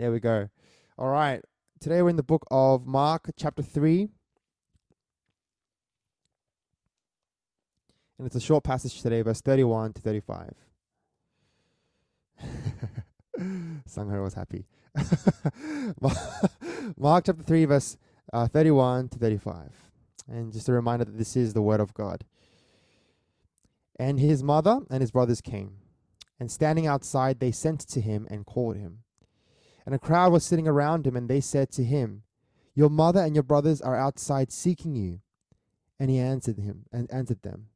There we go. All right. Today we're in the book of Mark, chapter 3. And it's a short passage today, verse 31 to 35. Sangha was happy. Mark chapter 3, verse uh, 31 to 35. And just a reminder that this is the word of God. And his mother and his brothers came. And standing outside, they sent to him and called him. And a crowd was sitting around him, and they said to him, Your mother and your brothers are outside seeking you. And he answered him and answered them,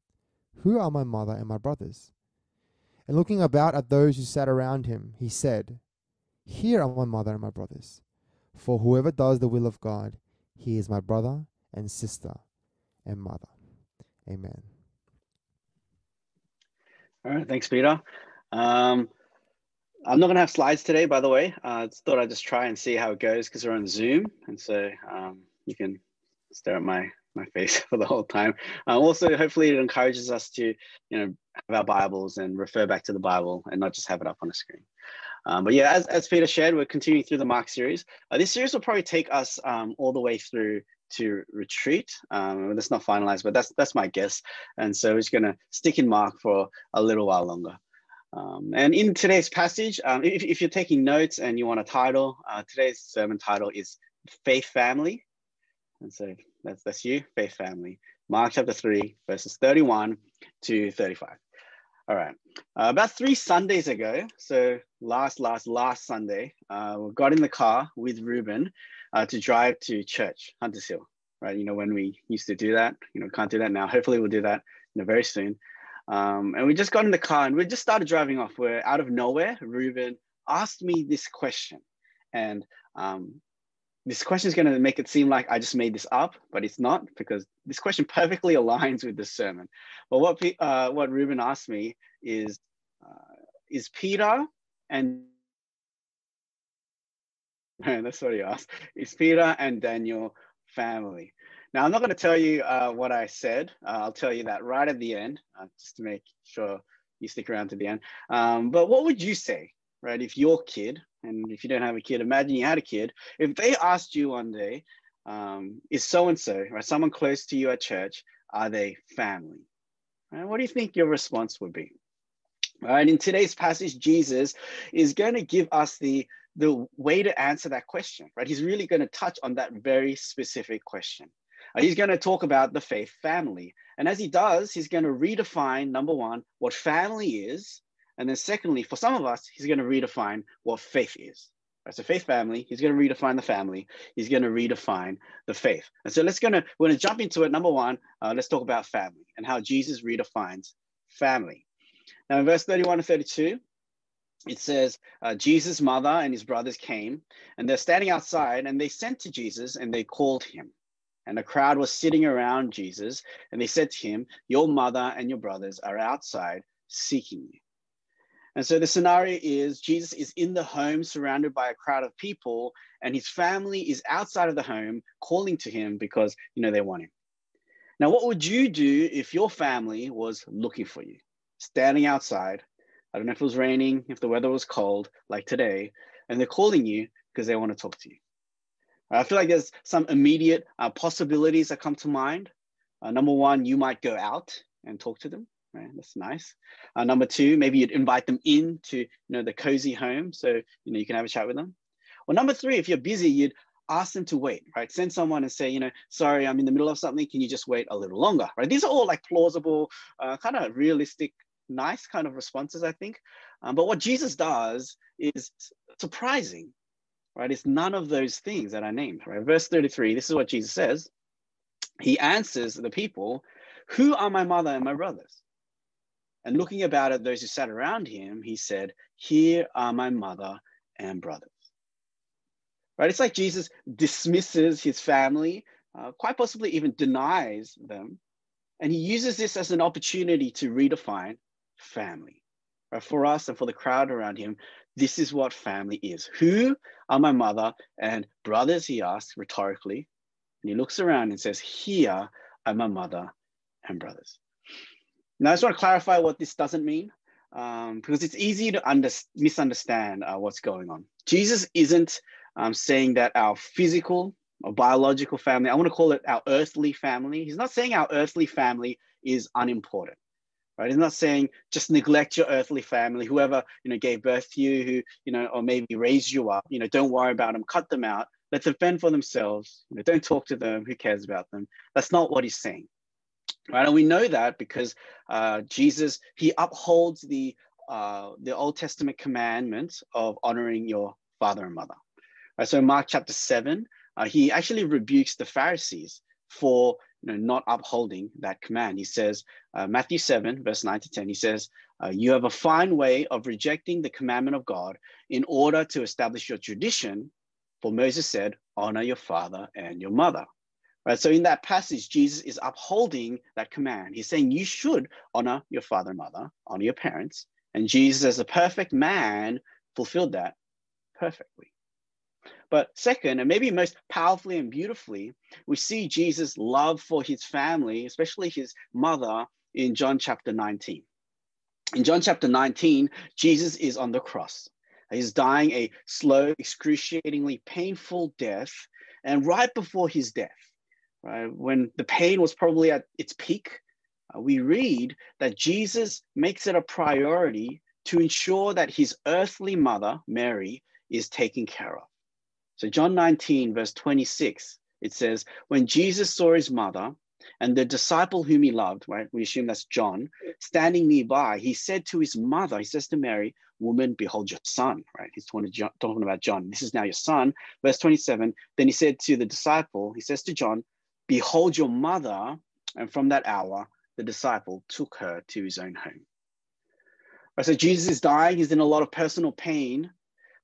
Who are my mother and my brothers? And looking about at those who sat around him, he said, Here are my mother and my brothers. For whoever does the will of God, he is my brother and sister and mother. Amen. All right, thanks, Peter. Um, I'm not going to have slides today, by the way. I uh, thought I'd just try and see how it goes because we're on Zoom. And so um, you can stare at my, my face for the whole time. Uh, also, hopefully it encourages us to, you know, have our Bibles and refer back to the Bible and not just have it up on a screen. Um, but yeah, as, as Peter shared, we're continuing through the Mark series. Uh, this series will probably take us um, all the way through to retreat. Um, that's not finalized, but that's that's my guess. And so we're just going to stick in Mark for a little while longer. Um, and in today's passage, um, if, if, you're taking notes and you want a title, uh, today's sermon title is Faith Family. And so that's, that's you, Faith Family. Mark chapter 3, verses 31 to 35. All right. Uh, about three Sundays ago, so last, last, last Sunday, uh, we got in the car with Ruben uh, to drive to church, Hunters Hill, right? You know, when we used to do that, you know, can't do that now. Hopefully we'll do that, you know, very soon. Um, and we just got in the car and we just started driving off. Where out of nowhere, Ruben asked me this question. And um, this question is going to make it seem like I just made this up, but it's not because this question perfectly aligns with the sermon. But what uh, what Ruben asked me is, uh, is Peter and that's what he asked. Is Peter and Daniel family? Now, I'm not going to tell you uh, what I said. Uh, I'll tell you that right at the end, uh, just to make sure you stick around to the end. Um, but what would you say, right? If your kid, and if you don't have a kid, imagine you had a kid. If they asked you one day, um, is so and so, right, someone close to you at church, are they family? Right? What do you think your response would be? All right, in today's passage, Jesus is going to give us the the way to answer that question, right? He's really going to touch on that very specific question. Uh, he's going to talk about the faith family. And as he does, he's going to redefine number one, what family is. And then, secondly, for some of us, he's going to redefine what faith is. Right, so faith family, he's going to redefine the family. He's going to redefine the faith. And so let's gonna we're going to jump into it. Number one, uh, let's talk about family and how Jesus redefines family. Now, in verse 31 and 32, it says uh, Jesus' mother and his brothers came, and they're standing outside, and they sent to Jesus and they called him. And the crowd was sitting around Jesus, and they said to him, Your mother and your brothers are outside seeking you. And so the scenario is Jesus is in the home surrounded by a crowd of people, and his family is outside of the home calling to him because you know they want him. Now, what would you do if your family was looking for you, standing outside? I don't know if it was raining, if the weather was cold, like today, and they're calling you because they want to talk to you. I feel like there's some immediate uh, possibilities that come to mind. Uh, number one, you might go out and talk to them. Right? That's nice. Uh, number two, maybe you'd invite them in to you know the cozy home, so you know you can have a chat with them. Well, number three, if you're busy, you'd ask them to wait. Right? Send someone and say, you know, sorry, I'm in the middle of something. Can you just wait a little longer? Right? These are all like plausible, uh, kind of realistic, nice kind of responses, I think. Um, but what Jesus does is surprising right? It's none of those things that I named, right? Verse 33, this is what Jesus says. He answers the people, Who are my mother and my brothers? And looking about at those who sat around him, he said, Here are my mother and brothers. Right? It's like Jesus dismisses his family, uh, quite possibly even denies them. And he uses this as an opportunity to redefine family. Right? For us and for the crowd around him, this is what family is. Who are my mother and brothers? He asks rhetorically. And he looks around and says, Here are my mother and brothers. Now, I just want to clarify what this doesn't mean. um, because it's easy to under, misunderstand uh, what's going on. Jesus isn't um, saying that our physical or biological family, I want to call it our earthly family. He's not saying our earthly family is unimportant. Right? He's not saying just neglect your earthly family, whoever you know gave birth to you, who you know, or maybe raised you up. You know, don't worry about them, cut them out, let them fend for themselves. You know, don't talk to them. Who cares about them? That's not what he's saying right? And we know that because uh, Jesus he upholds the uh, the Old Testament commandment of honoring your father and mother. Right? So Mark chapter seven, uh, he actually rebukes the Pharisees for you know, not upholding that command. He says, uh, Matthew 7, verse 9 to 10, he says, uh, You have a fine way of rejecting the commandment of God in order to establish your tradition. For Moses said, Honor your father and your mother. Right? So in that passage, Jesus is upholding that command. He's saying you should honor your father and mother, honor your parents. And Jesus, as a perfect man, fulfilled that perfectly. But second, and maybe most powerfully and beautifully, we see Jesus' love for his family, especially his mother, in John chapter 19. In John chapter 19, Jesus is on the cross. He's dying a slow, excruciatingly painful death. And right before his death, right? When the pain was probably at its peak, uh, we read that Jesus makes it a priority to ensure that his earthly mother, Mary, is taken care of. So, John 19, verse 26, it says, When Jesus saw his mother and the disciple whom he loved, right? We assume that's John, standing nearby, he said to his mother, he says to Mary, Woman, behold your son, right? He's talking about John. This is now your son. Verse 27, then he said to the disciple, he says to John, Behold your mother. And from that hour, the disciple took her to his own home. Right, so Jesus is dying, he's in a lot of personal pain,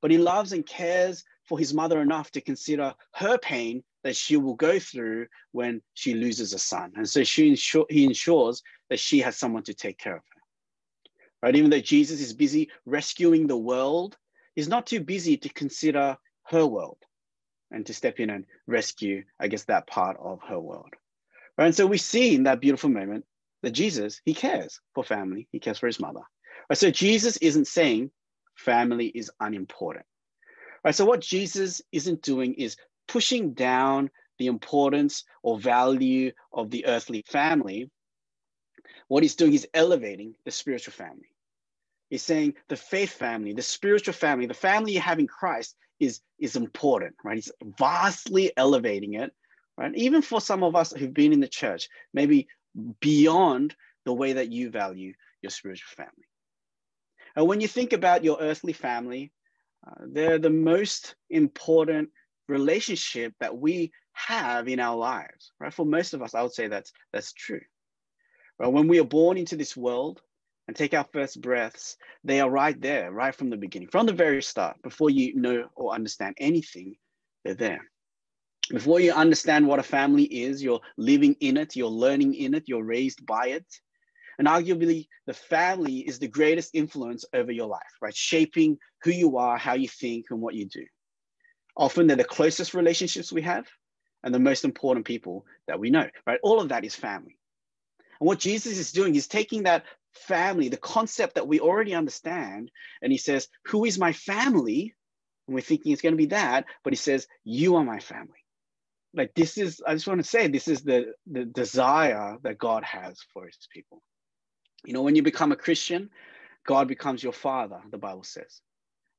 but he loves and cares for his mother enough to consider her pain that she will go through when she loses a son. And so she ensure, he ensures that she has someone to take care of her. Right? Even though Jesus is busy rescuing the world, he's not too busy to consider her world and to step in and rescue, I guess, that part of her world. Right? And so we see in that beautiful moment that Jesus, he cares for family, he cares for his mother. Right? So Jesus isn't saying family is unimportant. Right? So what Jesus isn't doing is pushing down the importance or value of the earthly family. What he's doing is elevating the spiritual family. He's saying the faith family, the spiritual family, the family you have in Christ is is important, right? He's vastly elevating it, right? Even for some of us who've been in the church, maybe beyond the way that you value your spiritual family. And when you think about your earthly family, uh, they're the most important relationship that we have in our lives, right? For most of us, I would say that's that's true. Right? When we are born into this world, and take our first breaths, they are right there, right from the beginning, from the very start, before you know or understand anything, they're there. Before you understand what a family is, you're living in it, you're learning in it, you're raised by it. And arguably, the family is the greatest influence over your life, right? Shaping who you are, how you think, and what you do. Often they're the closest relationships we have and the most important people that we know, right? All of that is family. And what Jesus is doing is taking that family, the concept that we already understand. And he says, Who is my family? And we're thinking it's going to be that, but he says, You are my family. Like this is, I just want to say, this is the, the desire that God has for his people. You know, when you become a Christian, God becomes your father, the Bible says.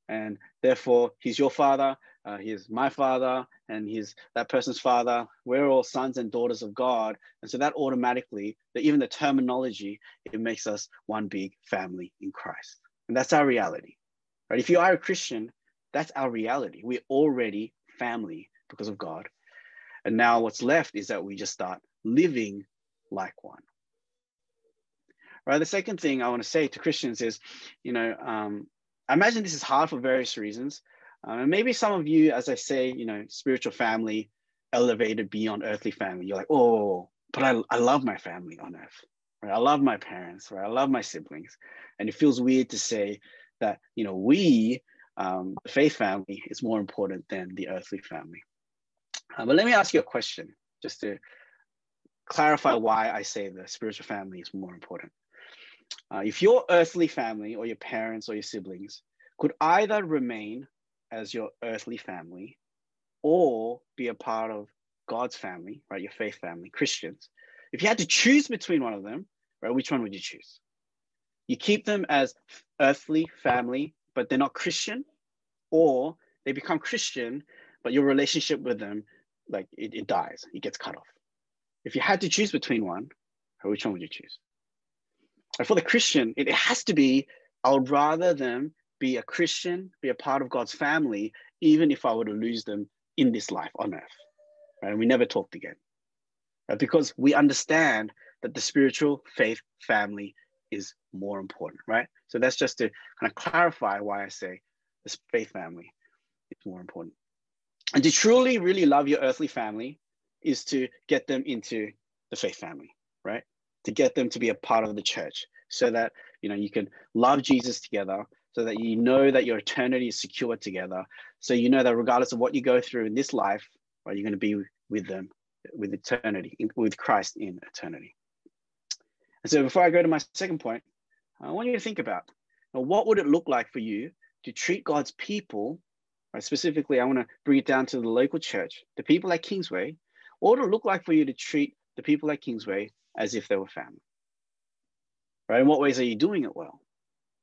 And therefore, he's your father, uh, my father and he's that person's father. We're all sons and daughters of God. And so that automatically, even the terminology, it makes us one big family in Christ. And that's our reality. Right? If you are a Christian, that's our reality. We're already family because of God. And now what's left is that we just start living like one. Right. The second thing I want to say to Christians is, you know, um, I imagine this is hard for various reasons. Um, and maybe some of you, as I say, you know, spiritual family elevated beyond earthly family. You're like, oh, but I, I love my family on earth. Right? I love my parents, right? I love my siblings. And it feels weird to say that, you know, we, um, the faith family, is more important than the earthly family. Uh, but let me ask you a question just to clarify why I say the spiritual family is more important. Uh, if your earthly family or your parents or your siblings could either remain as your earthly family or be a part of God's family, right? Your faith family, Christians. If you had to choose between one of them, right, which one would you choose? You keep them as earthly family, but they're not Christian, or they become Christian, but your relationship with them, like it, it dies, it gets cut off. If you had to choose between one, which one would you choose? For the Christian, it has to be, I would rather them be a Christian, be a part of God's family, even if I were to lose them in this life on earth. Right? And we never talked again. Right? Because we understand that the spiritual faith family is more important, right? So that's just to kind of clarify why I say this faith family is more important. And to truly, really love your earthly family is to get them into the faith family, right? To get them to be a part of the church so that you know you can love Jesus together, so that you know that your eternity is secure together. So you know that regardless of what you go through in this life, you're going to be with them with eternity, with Christ in eternity. And so before I go to my second point, I want you to think about now, what would it look like for you to treat God's people, right? Specifically, I want to bring it down to the local church, the people at Kingsway. What would it look like for you to treat the people at Kingsway as if they were family? Right? In what ways are you doing it well?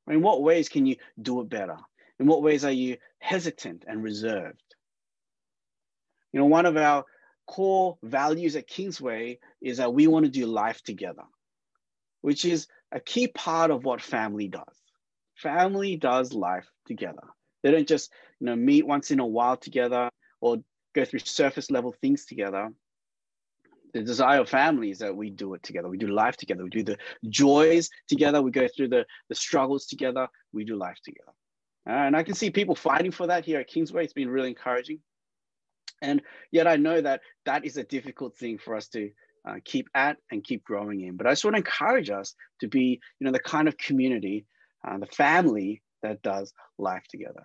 In what ways can you do it better? In what ways are you hesitant and reserved? You know, one of our core values at Kingsway is that we want to do life together, which is a key part of what family does. Family does life together. They don't just, you know, meet once in a while together or go through surface level things together the desire of family is that we do it together. We do life together. We do the joys together. We go through the, the struggles together. We do life together. Uh, and I can see people fighting for that here at Kingsway. It's been really encouraging. And yet I know that that is a difficult thing for us to uh, keep at and keep growing in. But I just want to encourage us to be, you know, the kind of community, uh, the family that does life together.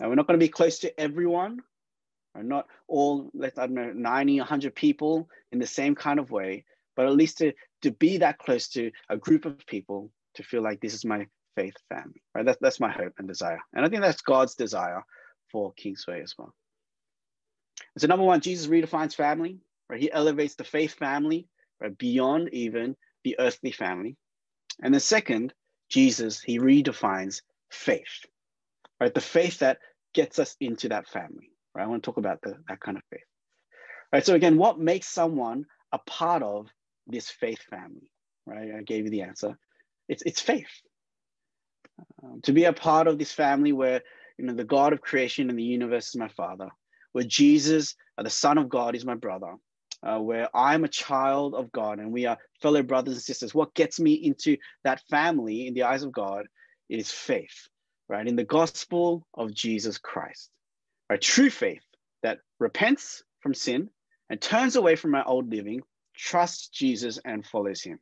Now, we're not going to be close to everyone, not all, let's, I don't know, 90, 100 people in the same kind of way, but at least to, to be that close to a group of people to feel like this is my faith family, right? That's, that's my hope and desire. And I think that's God's desire for Kingsway as well. so number one, Jesus redefines family, right? He elevates the faith family, right? Beyond even the earthly family. And the second, Jesus, he redefines faith, right? The faith that gets us into that family. Right? I want to talk about the, that kind of faith. Right. So again, what makes someone a part of this faith family? Right. I gave you the answer. It's it's faith. Um, to be a part of this family where you know the God of creation and the universe is my father, where Jesus, uh, the Son of God, is my brother, uh, where I'm a child of God and we are fellow brothers and sisters. What gets me into that family in the eyes of God is faith, right? In the gospel of Jesus Christ a true faith that repents from sin and turns away from our old living, trusts Jesus and follows him.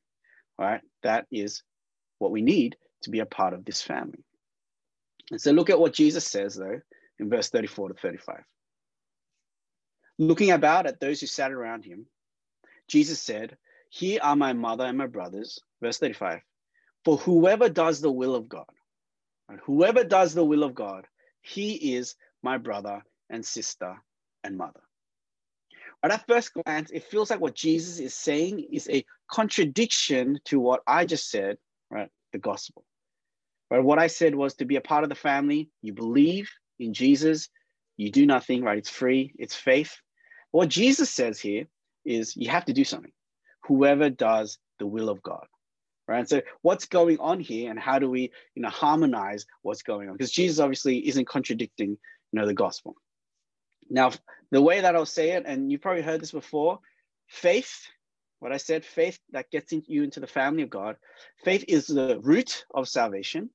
Right, that is what we need to be a part of this family. And so look at what Jesus says, though, in verse 34 to 35. Looking about at those who sat around him, Jesus said, Here are my mother and my brothers. Verse 35 For whoever does the will of God, and whoever does the will of God, he is my brother and sister and mother. At first glance, it feels like what Jesus is saying is a contradiction to what I just said, right? The gospel. But what I said was to be a part of the family, you believe in Jesus, you do nothing, right? It's free, it's faith. What Jesus says here is you have to do something. Whoever does the will of God right? So what's going on here, and how do we, you know, harmonize what's going on? Because Jesus obviously isn't contradicting know, the gospel. Now, the way that I'll say it, and you've probably heard this before, faith, what I said, faith that gets you into the family of God, faith is the root of salvation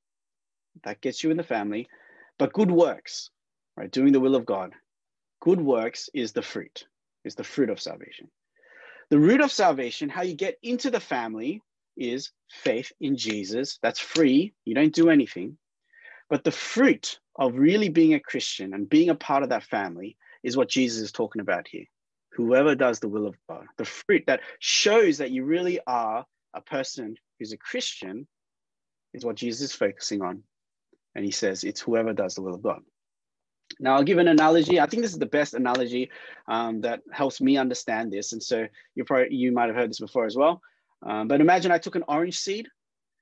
that gets you in the family, but good works, right, doing the will of God, good works is the fruit, is the fruit of salvation. The root of salvation, how you get into the family, is faith in Jesus. That's free. You don't do anything. But the fruit of really being a Christian and being a part of that family is what Jesus is talking about here. Whoever does the will of God, the fruit that shows that you really are a person who's a Christian is what Jesus is focusing on. And he says, it's whoever does the will of God. Now, I'll give an analogy. I think this is the best analogy um, that helps me understand this. And so you probably you might have heard this before as well. Um, but imagine I took an orange seed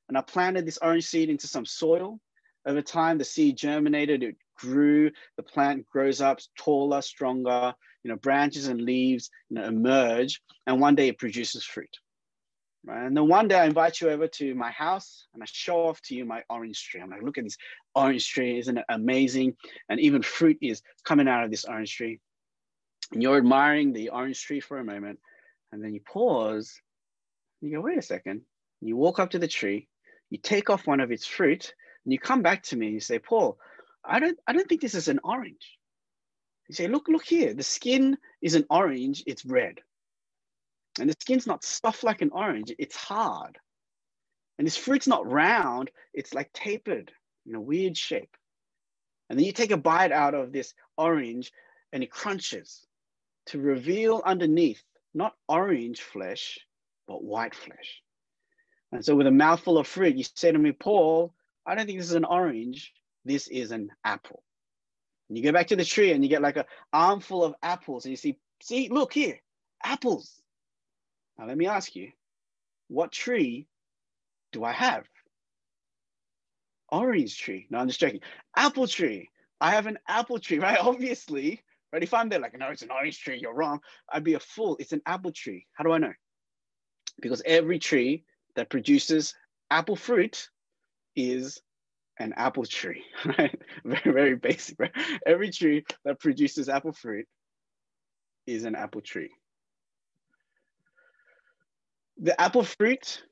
and I planted this orange seed into some soil. Over time, the seed germinated, it grew, the plant grows up taller, stronger, you know, branches and leaves you know, emerge, and one day it produces fruit. Right? And then one day I invite you over to my house and I show off to you my orange tree. I'm like, look at this orange tree, isn't it amazing? And even fruit is coming out of this orange tree. And you're admiring the orange tree for a moment, and then you pause, you go, wait a second. You walk up to the tree, you take off one of its fruit, and you come back to me and you say, Paul, I don't, I don't think this is an orange. You say, look, look here. The skin isn't orange, it's red. And the skin's not soft like an orange, it's hard. And this fruit's not round, it's like tapered in a weird shape. And then you take a bite out of this orange and it crunches to reveal underneath not orange flesh, but white flesh. And so, with a mouthful of fruit, you say to me, Paul, I don't think this is an orange, this is an apple. And you go back to the tree and you get like an armful of apples, and you see, see, look here, apples. Now, let me ask you, what tree do I have? Orange tree. No, I'm just joking. Apple tree. I have an apple tree, right? Obviously, right? If I'm there like, no, it's an orange tree, you're wrong. I'd be a fool. It's an apple tree. How do I know? Because every tree that produces apple fruit is an apple tree, right? Very, very basic, right? Every tree that produces apple fruit is an apple tree. The apple fruit,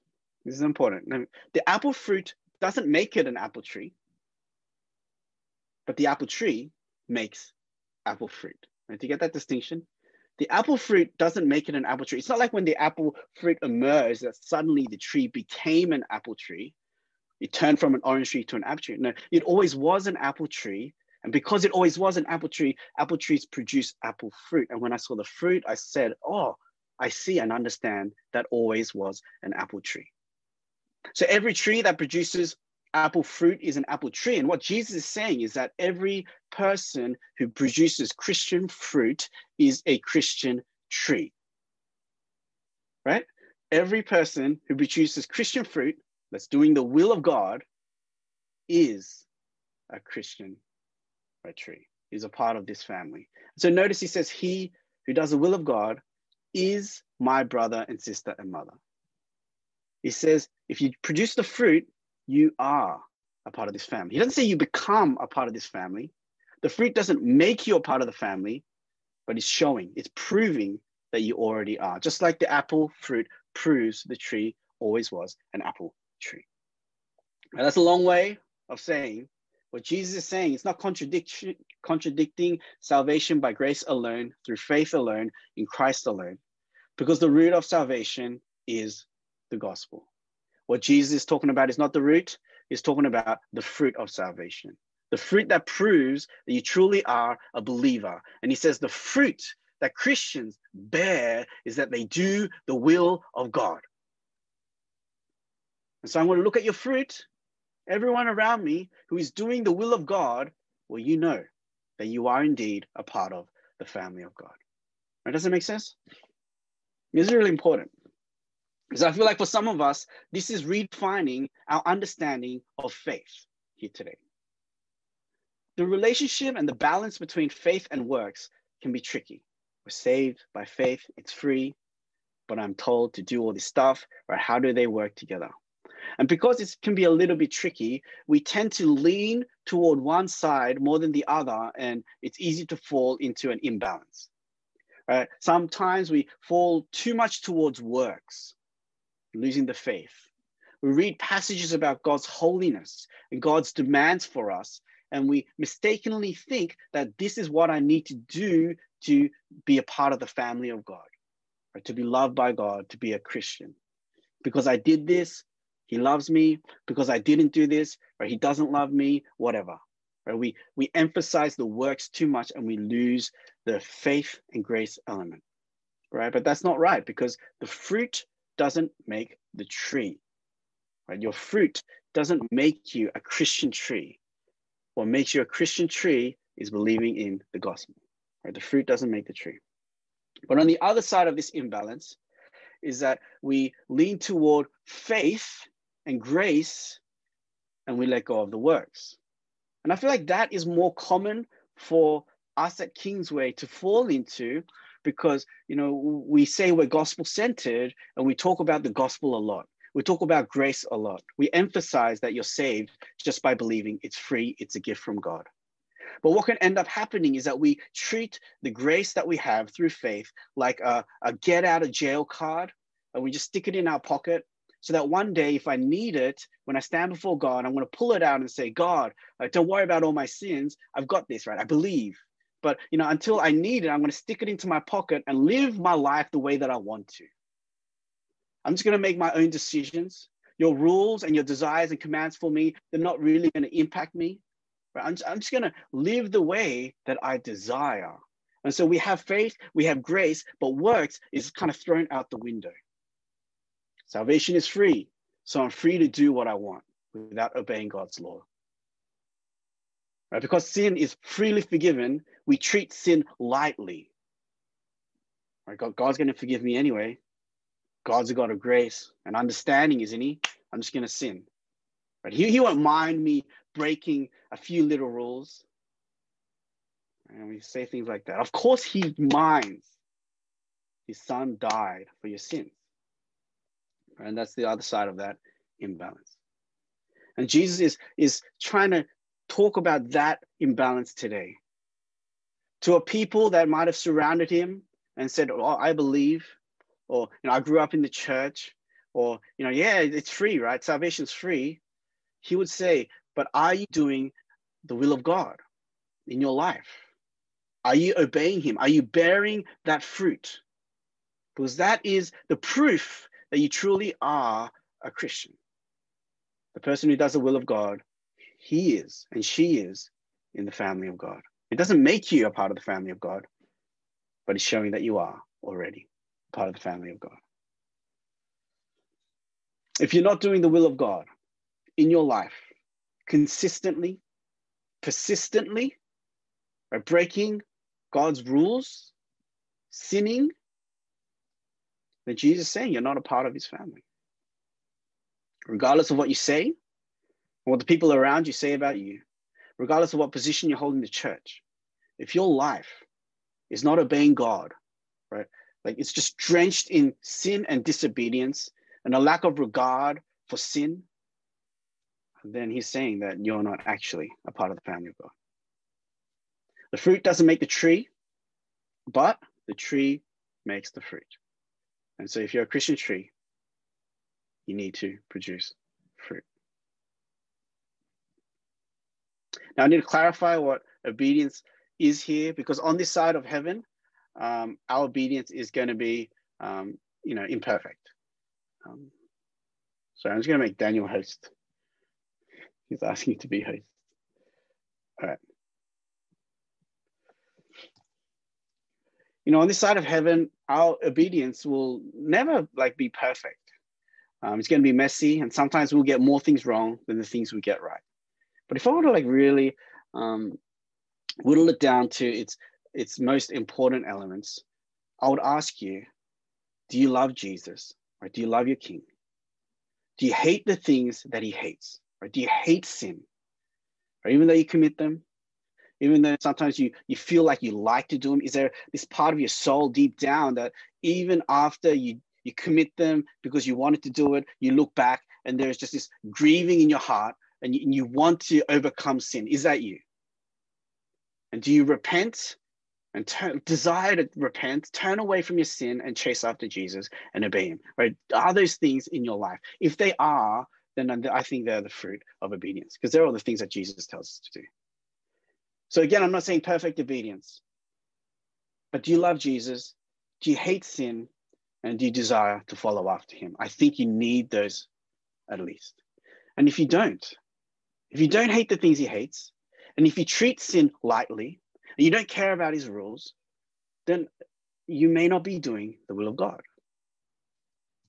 this is important. The apple fruit doesn't make it an apple tree, but the apple tree makes apple fruit. Right? Do you get that distinction? The apple fruit doesn't make it an apple tree. It's not like when the apple fruit emerged that suddenly the tree became an apple tree. It turned from an orange tree to an apple tree. No, it always was an apple tree. And because it always was an apple tree, apple trees produce apple fruit. And when I saw the fruit, I said, oh, I see and understand that always was an apple tree. So every tree that produces apple fruit is an apple tree. And what Jesus is saying is that every person who produces Christian fruit is a Christian tree. Right? Every person who produces Christian fruit that's doing the will of God is a Christian right, tree, is a part of this family. So notice he says, He who does the will of God is my brother and sister and mother. He says, if you produce the fruit, you are a part of this family. He doesn't say you become a part of this family. The fruit doesn't make you a part of the family, but it's showing, it's proving that you already are. Just like the apple fruit proves the tree always was an apple tree. That's a long way of saying what Jesus is saying. It's not contradiction, contradicting salvation by grace alone, through faith alone, in Christ alone, because the root of salvation is the gospel. What Jesus is talking about is not the root, he's talking about the fruit of salvation. The fruit that proves that you truly are a believer. And he says the fruit that Christians bear is that they do the will of God. And so I'm going to look at your fruit. Everyone around me who is doing the will of God, well, you know that you are indeed a part of the family of God. Right? Does that make sense? This is really important. Because I feel like for some of us, this is redefining our understanding of faith here today. The relationship and the balance between faith and works can be tricky. We're saved by faith, it's free, but I'm told to do all this stuff, right? How do they work together? And because it can be a little bit tricky, we tend to lean toward one side more than the other, and it's easy to fall into an imbalance. Right? Sometimes we fall too much towards works, losing the faith. We read passages about God's holiness and God's demands for us, and we mistakenly think that this is what I need to do to be a part of the family of God, or to be loved by God, to be a Christian. Because I did this, he loves me. Because I didn't do this, or he doesn't love me, whatever. Right? We, we emphasize the works too much and we lose the faith and grace element. Right? But that's not right because the fruit doesn't make the tree. Right? Your fruit doesn't make you a Christian tree. What makes you a Christian tree is believing in the gospel. Right? The fruit doesn't make the tree. But on the other side of this imbalance is that we lean toward faith and grace and we let go of the works. And I feel like that is more common for us at Kingsway to fall into because you know we say we're gospel centered and we talk about the gospel a lot we talk about grace a lot. We emphasize that you're saved just by believing it's free, it's a gift from God. But what can end up happening is that we treat the grace that we have through faith like a, a get out of jail card, and we just stick it in our pocket so that one day, if I need it, when I stand before God, I'm going to pull it out and say, God, uh, don't worry about all my sins. I've got this, right? I believe. But you know, until I need it, I'm going to stick it into my pocket and live my life the way that I want to. I'm just going to make my own decisions. Your rules and your desires and commands for me, they're not really going to impact me. Right? I'm, just, I'm just going to live the way that I desire. And so we have faith, we have grace, but works is kind of thrown out the window. Salvation is free, so I'm free to do what I want without obeying God's law. Right? Because sin is freely forgiven, we treat sin lightly. Right? God, God's going to forgive me anyway. God's a God of grace and understanding, isn't he? I'm just going to sin. But he, he won't mind me breaking a few little rules. And we say things like that. Of course, he minds. His son died for your sins. And that's the other side of that imbalance. And Jesus is, is trying to talk about that imbalance today. To a people that might have surrounded him and said, Oh, I believe, or you know, I grew up in the church, or you know, yeah, it's free, right? Salvation's free. He would say, but are you doing the will of God in your life? Are you obeying Him? Are you bearing that fruit? Because that is the proof that you truly are a Christian. The person who does the will of God, he is and she is in the family of God. It doesn't make you a part of the family of God, but it's showing that you are already part of the family of God. If you're not doing the will of God in your life consistently, persistently, by breaking God's rules, sinning, then Jesus is saying you're not a part of his family. Regardless of what you say, or what the people around you say about you, regardless of what position you hold in the church, if your life is not obeying God, right, like it's just drenched in sin and disobedience and a lack of regard for sin. Then he's saying that you're not actually a part of the family of God. The fruit doesn't make the tree, but the tree makes the fruit. And so if you're a Christian tree, you need to produce fruit. Now I need to clarify what obedience is here because on this side of heaven, um, our obedience is going to be, um, you know, imperfect. Um, so I'm just going to make Daniel host. He's asking to be host. All right. You know, on this side of heaven, our obedience will never like be perfect. Um, it's going to be messy, and sometimes we'll get more things wrong than the things we get right. But if I were to like really um, whittle it down to its its most important elements, I would ask you, do you love Jesus? Or do you love your king? Do you hate the things that he hates? Or do you hate sin? Or even though you commit them, even though sometimes you, you feel like you like to do them, is there this part of your soul deep down that even after you, you commit them because you wanted to do it, you look back and there's just this grieving in your heart and you, and you want to overcome sin? Is that you? And do you repent and turn, desire to repent, turn away from your sin and chase after Jesus and obey him, right? Are those things in your life? If they are, then I think they're the fruit of obedience because they're all the things that Jesus tells us to do. So again, I'm not saying perfect obedience, but do you love Jesus? Do you hate sin? And do you desire to follow after him? I think you need those at least. And if you don't, if you don't hate the things he hates, and if you treat sin lightly, and you don't care about his rules, then you may not be doing the will of God.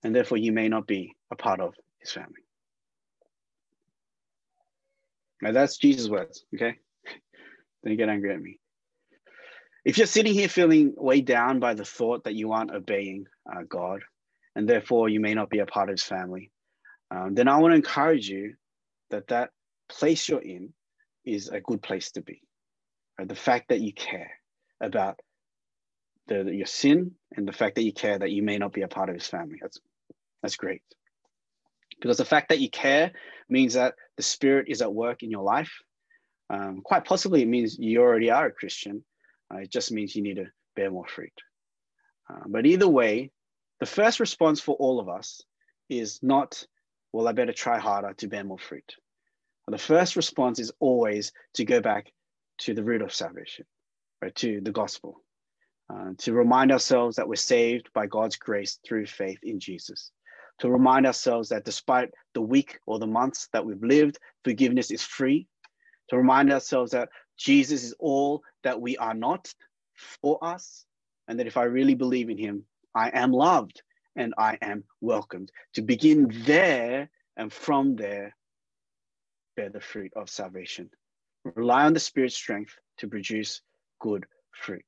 And therefore, you may not be a part of his family. Now that's Jesus' words, okay? Don't get angry at me. If you're sitting here feeling weighed down by the thought that you aren't obeying uh, God, and therefore you may not be a part of his family, um, then I want to encourage you that that place you're in is a good place to be. Right? The fact that you care about the, your sin and the fact that you care that you may not be a part of his family. That's, that's great. Because the fact that you care means that the Spirit is at work in your life. Um, quite possibly, it means you already are a Christian. Uh, it just means you need to bear more fruit. Uh, but either way, the first response for all of us is not, well, I better try harder to bear more fruit. The first response is always to go back to the root of salvation, right? To the gospel, uh, to remind ourselves that we're saved by God's grace through faith in Jesus, to remind ourselves that despite the week or the months that we've lived, forgiveness is free, to remind ourselves that Jesus is all that we are not for us, and that if I really believe in him, I am loved and I am welcomed. To begin there and from there bear the fruit of salvation. Rely on the Spirit's strength to produce good fruit,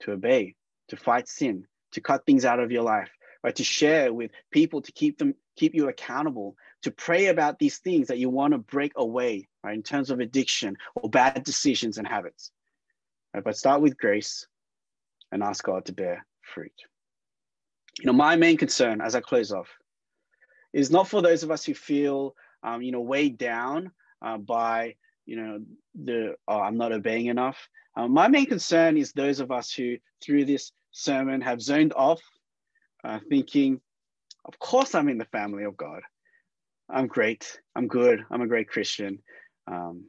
to obey, to fight sin, to cut things out of your life, right? To share with people to keep them keep you accountable, to pray about these things that you want to break away, right? In terms of addiction or bad decisions and habits. Right? But start with grace and ask God to bear fruit. You know, my main concern as I close off is not for those of us who feel um, you know, weighed down uh, by you know the oh, I'm not obeying enough. Uh, my main concern is those of us who through this sermon have zoned off, uh, thinking, of course I'm in the family of God. I'm great. I'm good. I'm a great Christian. Um,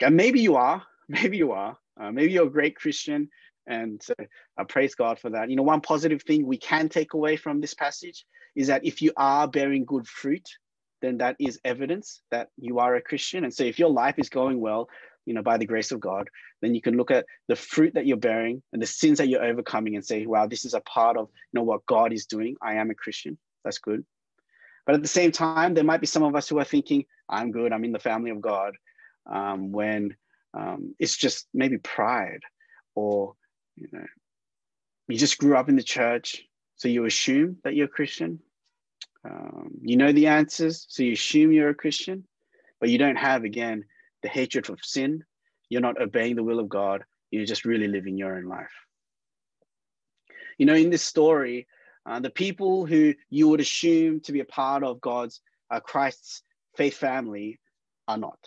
and maybe you are. Maybe you are. Uh, maybe you're a great Christian, and uh, I praise God for that. You know, one positive thing we can take away from this passage is that if you are bearing good fruit, then that is evidence that you are a Christian. And so if your life is going well, you know, by the grace of God, then you can look at the fruit that you're bearing and the sins that you're overcoming and say, wow, this is a part of you know what God is doing. I am a Christian. That's good. But at the same time, there might be some of us who are thinking, I'm good, I'm in the family of God, um, when um, it's just maybe pride or you know, you just grew up in the church, so you assume that you're a Christian. Um, you know the answers, so you assume you're a Christian, but you don't have, again, the hatred of sin. You're not obeying the will of God. You're just really living your own life. You know, in this story, uh, the people who you would assume to be a part of God's, uh, Christ's faith family are not.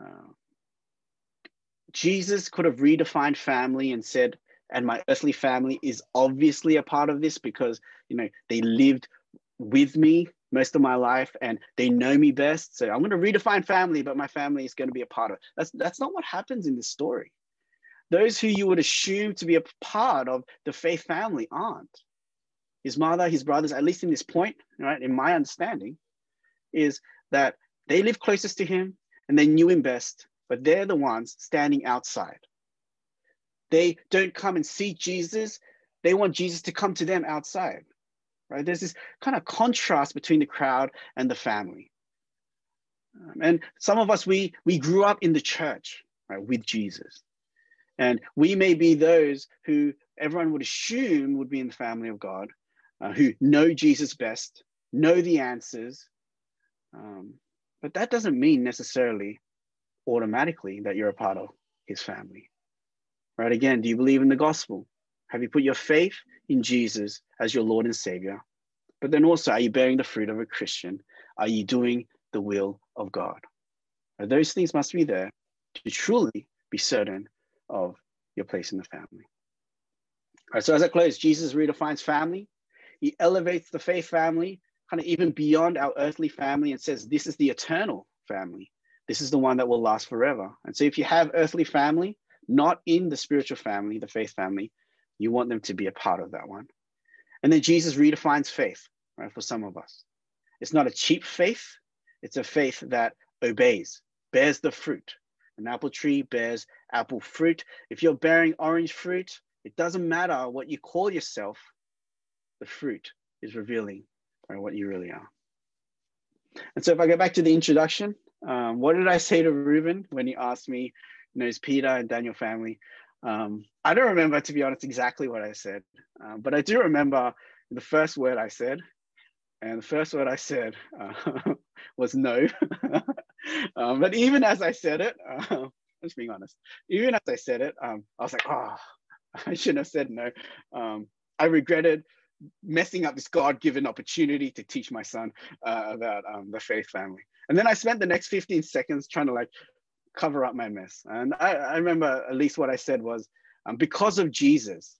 Uh, Jesus could have redefined family and said, and my earthly family is obviously a part of this because you know they lived with me most of my life and they know me best. So i'm going to redefine family but my family is going to be a part of it. That's that's not what happens in this story those who you would assume to be a part of the faith family aren't his mother his brothers at least in this point right in my understanding is that they live closest to him and they knew him best but they're the ones standing outside they don't come and see Jesus. They want Jesus to come to them outside, right? There's this kind of contrast between the crowd and the family. Um, and some of us, we, we grew up in the church, right, with Jesus. And we may be those who everyone would assume would be in the family of God, uh, who know Jesus best, know the answers. Um, but that doesn't mean necessarily automatically that you're a part of his family. Right? Again, do you believe in the gospel? Have you put your faith in Jesus as your Lord and Savior? But then also, are you bearing the fruit of a Christian? Are you doing the will of God? Those things must be there to truly be certain of your place in the family. All right, so as I close, Jesus redefines family. He elevates the faith family kind of even beyond our earthly family and says, This is the eternal family. This is the one that will last forever. And so if you have earthly family, not in the spiritual family, the faith family. You want them to be a part of that one. And then Jesus redefines faith, right, for some of us. It's not a cheap faith, it's a faith that obeys, bears the fruit. An apple tree bears apple fruit. If you're bearing orange fruit, it doesn't matter what you call yourself, the fruit is revealing what you really are. And so if I go back to the introduction, um, what did I say to Reuben when he asked me, you know, is Peter and Daniel family? Um, I don't remember, to be honest, exactly what I said, uh, but I do remember the first word I said. And the first word I said uh, was no. um, but even as I said it, uh, just being honest, even as I said it, um, I was like, oh, I shouldn't have said no. Um, I regretted messing up this God-given opportunity to teach my son uh, about um, the faith family. And then I spent the next 15 seconds trying to like cover up my mess. And I, I remember at least what I said was, um, because of Jesus,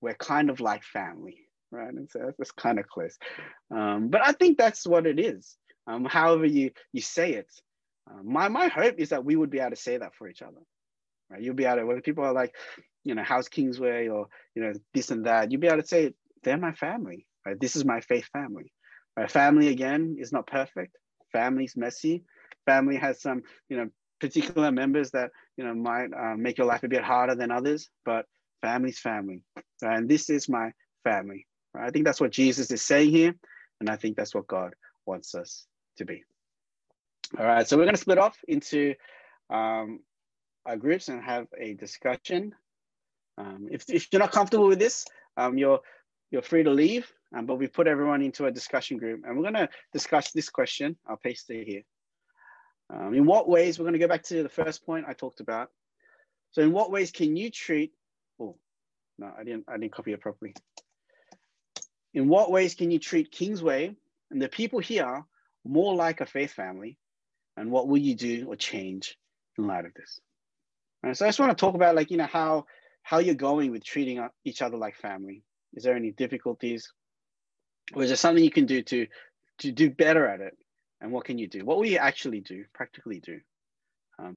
we're kind of like family, right? And so that's kind of close. Um, but I think that's what it is. Um, however you you say it, uh, my my hope is that we would be able to say that for each other, right? You'll be able to when people are like, you know, how's Kingsway or you know this and that, you'll be able to say they're my family, right? This is my faith family. My family again is not perfect. Family's messy. Family has some you know particular members that you know might uh, make your life a bit harder than others, but family's family, right? and this is my family. Right? I think that's what Jesus is saying here, and I think that's what God wants us to be. All right, so we're going to split off into um, our groups and have a discussion. Um, if, if you're not comfortable with this, um, you're you're free to leave, um, but we put everyone into a discussion group, and we're going to discuss this question. I'll paste it here. Um, in what ways, we're going to go back to the first point I talked about. So in what ways can you treat, oh, no, I didn't, I didn't copy it properly. In what ways can you treat Kingsway and the people here more like a faith family? And what will you do or change in light of this? so I just want to talk about like, you know, how, how you're going with treating each other like family. Is there any difficulties? Or is there something you can do to, to do better at it? And what can you do? What will you actually do, practically do